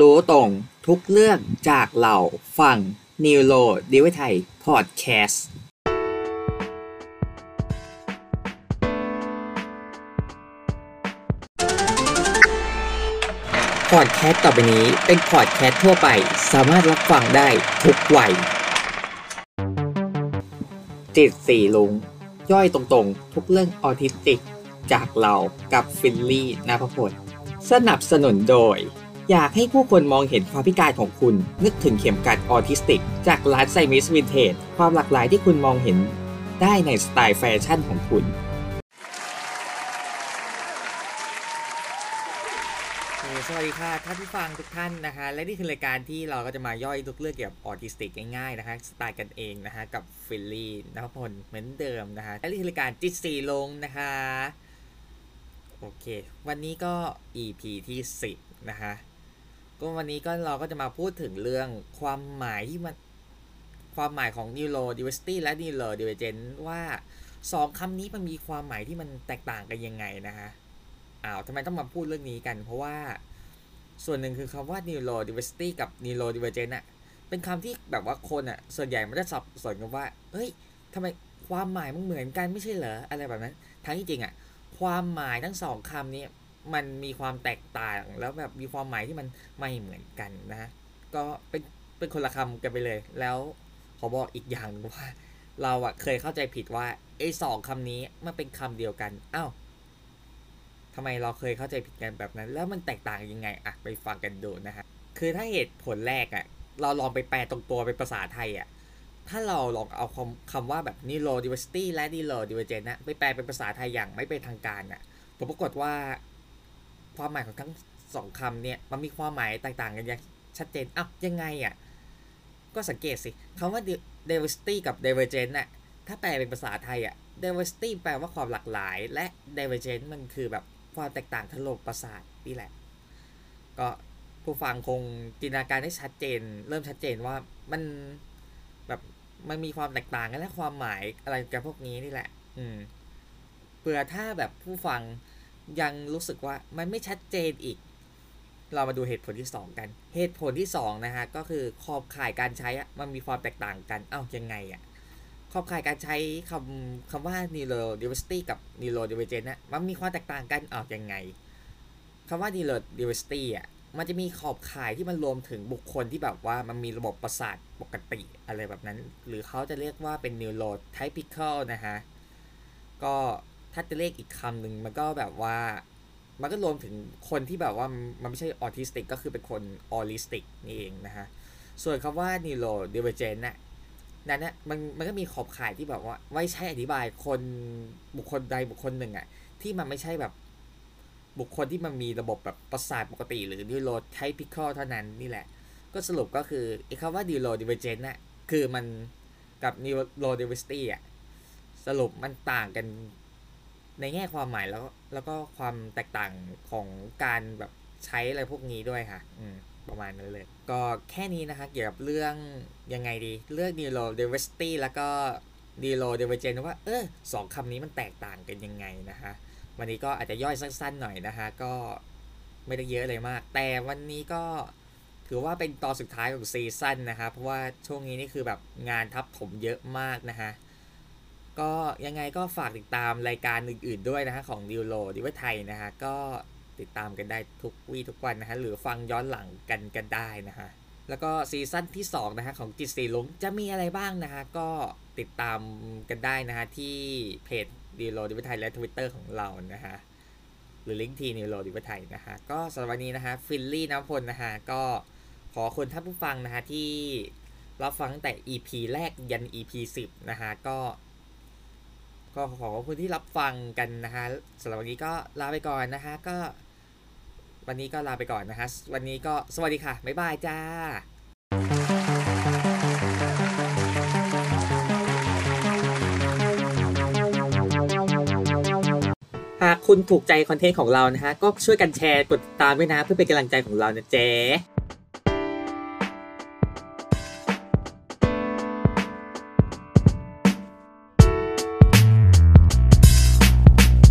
รู้ตรงทุกเรื่องจากเราฟังนิวโรดิวไทยพอดแคสต์พอดแคสต์ต่อไปนี้เป็นพอดแคสต์ทั่วไปสามารถรับฟังได้ทุกวัย จิตสี่ลุง ย่อยตรงๆ ทุกเรื่องออทิสติก จากเรากับฟิลลี่นภพล สนับสนุนโดย อยากให้ผู้คนมองเห็นความพิการของคุณ นึกถึงเข็มกลัดออทิสติก จากร้าน Siamese Vintage ความหลากหลายที่คุณมองเห็นได้ในสไตล์แฟชั่นของคุณสวัสดีค่ะท่านผู้ฟังทุกท่านนะคะ และนี่คือรายการที่เราก็จะมาย่อยทุกเรื่องเกี่ยวกับออทิสติกง่ายๆนะคะสไตล์กันเองนะคะกับฟิลลี่นภพลเหมือนเดิมนะคะและนี่คือรายการจิตสีรุ้งนะคะโอเค วันนี้ก็ EP ที่ 10 นะคะ ก็วันนี้ก็เราก็จะมาพูดถึงเรื่องความหมายที่มันความหมายของ neuro diversity และ neuro divergent ว่าสองคำนี้มันมีความหมายที่มันแตกต่างกันยังไงนะคะอ้าวทำไมต้องมาพูดเรื่องนี้กัน เพราะว่าส่วนหนึ่งคือคำว่า neuro diversity กับ neuro divergent อะเป็นคำที่แบบว่าคนอะส่วนใหญ่มันจะสับสนกันว่า เฮ้ยทำไมความหมายมันเหมือนกันไม่ใช่เหรออะไรแบบนั้น ทั้งที่จริงอะความหมายทั้งสองคำนี้ มันมีความแตกต่างแล้วแบบมีความหมายที่มันไม่เหมือนกันนะ ก็เป็นเป็นคนละคำกันไปเลย แล้วขอบอกอีกอย่างนึงว่า เราอะเคยเข้าใจผิดว่าไอ้สองคำนี้มันเป็นคำเดียวกันอ้าวทำไมเราเคยเข้าใจผิดกันแบบนั้น แล้วมันแตกต่างยังไงอะไปฟังกันดูนะฮะคือถ้าเหตุผลแรกอะเราลองไปแปลตรงตัวเป็นภาษาไทยอะถ้าเราลองเอาคำคำว่าแบบ neuro diversity และ neuro divergent นะไปแปลเป็นภาษาไทยอย่างไม่เป็นทางการอะผมปรากฏว่า ความหมายของทั้งสองคำเนี่ยมันมีความหมายแตกต่างกันอย่างชัดเจนอ้าวยังไงอะก็สังเกตสิคำว่า diversity กับ divergent น่ะถ้าแปลเป็นภาษาไทยอะ diversity แปลว่าความหลากหลาย และ divergent มันคือแบบความแตกต่างทางโลกประสาทนี่แหละ ก็ผู้ฟังคงจินตนาการได้ชัดเจน เริ่มชัดเจนว่ามันแบบมันมีความแตกต่างกันและความหมายอะไรกันพวกนี้นี่แหละ อืมเผื่อถ้าแบบผู้ฟัง ยังรู้สึกว่ามันไม่ชัดเจนอีก เรามาดูเหตุผลที่ 2 กัน เหตุผลที่ 2 นะฮะ ก็คือขอบข่ายการใช้อะมันมีความแตกต่างกัน เอ้ายังไงอะขอบข่ายการใช้คำคำว่า neuro diversity กับ neuro divergent นะมันมีความแตกต่างกันเอ้ายังไงคำว่า neuro diversity อะมันจะมีขอบข่ายที่มันรวมถึงบุคคลที่แบบว่ามันมีระบบประสาทปกติอะไรแบบนั้น หรือเขาจะเรียกว่าเป็น neurotypical นะฮะ ก็ ถ้าจะเรียกอีกคำหนึ่งมันก็แบบว่า มันก็รวมถึงคนที่แบบว่ามันไม่ใช่ออทิสติกก็คือเป็นคนออริสติกนี่เองนะฮะ ส่วนคำว่า neuro divergent น่ะนั่นนะมันมันก็มีขอบข่ายที่แบบว่า ไว้ใช้อธิบายคนบุคคลใดบุคคลหนึ่งอะที่มันไม่ใช่แบบบุคคลที่มันมีระบบแบบประสาทปกติ หรือ neurotypical เท่านั้นนี่แหละ ก็สรุปก็คือไอ้คำว่า neuro divergent น่ะคือมันกับ neuro diversity อะสรุปมันต่างกัน ในแง่ความหมายแล้วแล้วก็ความแตกต่างของการแบบใช้อะไรพวกนี้ด้วยค่ะ อืม ประมาณนั้นเลย ก็แค่นี้นะคะ เกี่ยวกับเรื่องยังไงดี เรื่อง neuro diversity แล้วก็ neuro divergent ว่า เออสองคำนี้มันแตกต่างกันยังไงนะคะ วันนี้ก็อาจจะย่อยสั้นๆหน่อยนะคะ ก็ไม่ได้เยอะเลยมาก แต่วันนี้ก็ถือว่าเป็นตอนสุดท้ายของซีซั่นนะคะ เพราะว่าช่วงนี้นี่คือแบบงานทับถมเยอะมากนะคะ ก็ยังไงก็ฝากติดตามรายการอื่น ๆด้วยนะฮะของดิวโลดิวไทยนะฮะก็ติดตามกันได้ทุกวี่ทุกวันนะฮะหรือฟังย้อนหลังกันกันได้นะฮะแล้วก็ซีซั่นที่2นะฮะของจิตสีรุ้งจะมีอะไรบ้างนะฮะก็ติดตามกันได้นะฮะที่เพจ Neurodiv ไทยและทวิตเตอร์ของเรานะฮะหรือ Linktree Neurodiv ไทยนะฮะก็สำหรับวันนี้นะฮะฟิลลี่นภพลนะฮะก็ขอคุณท่านผู้ฟังนะฮะที่รับฟังตั้งแต่ EP แรกยัน EP 10นะฮะก็ ก็ขอขอบคุณที่รับฟังกันนะฮะสำหรับวันนี้ก็ลาไปก่อนนะฮะก็ วันนี้ก็ลาไปก่อนนะฮะวันนี้ก็สวัสดีค่ะ บ๊ายบายจ้าหากคุณถูกใจคอนเทนต์ของเรานะฮะ ก็ช่วยกันแชร์กดติดตามด้วยนะ เพื่อเป็นกำลังใจของเรานะเจ๊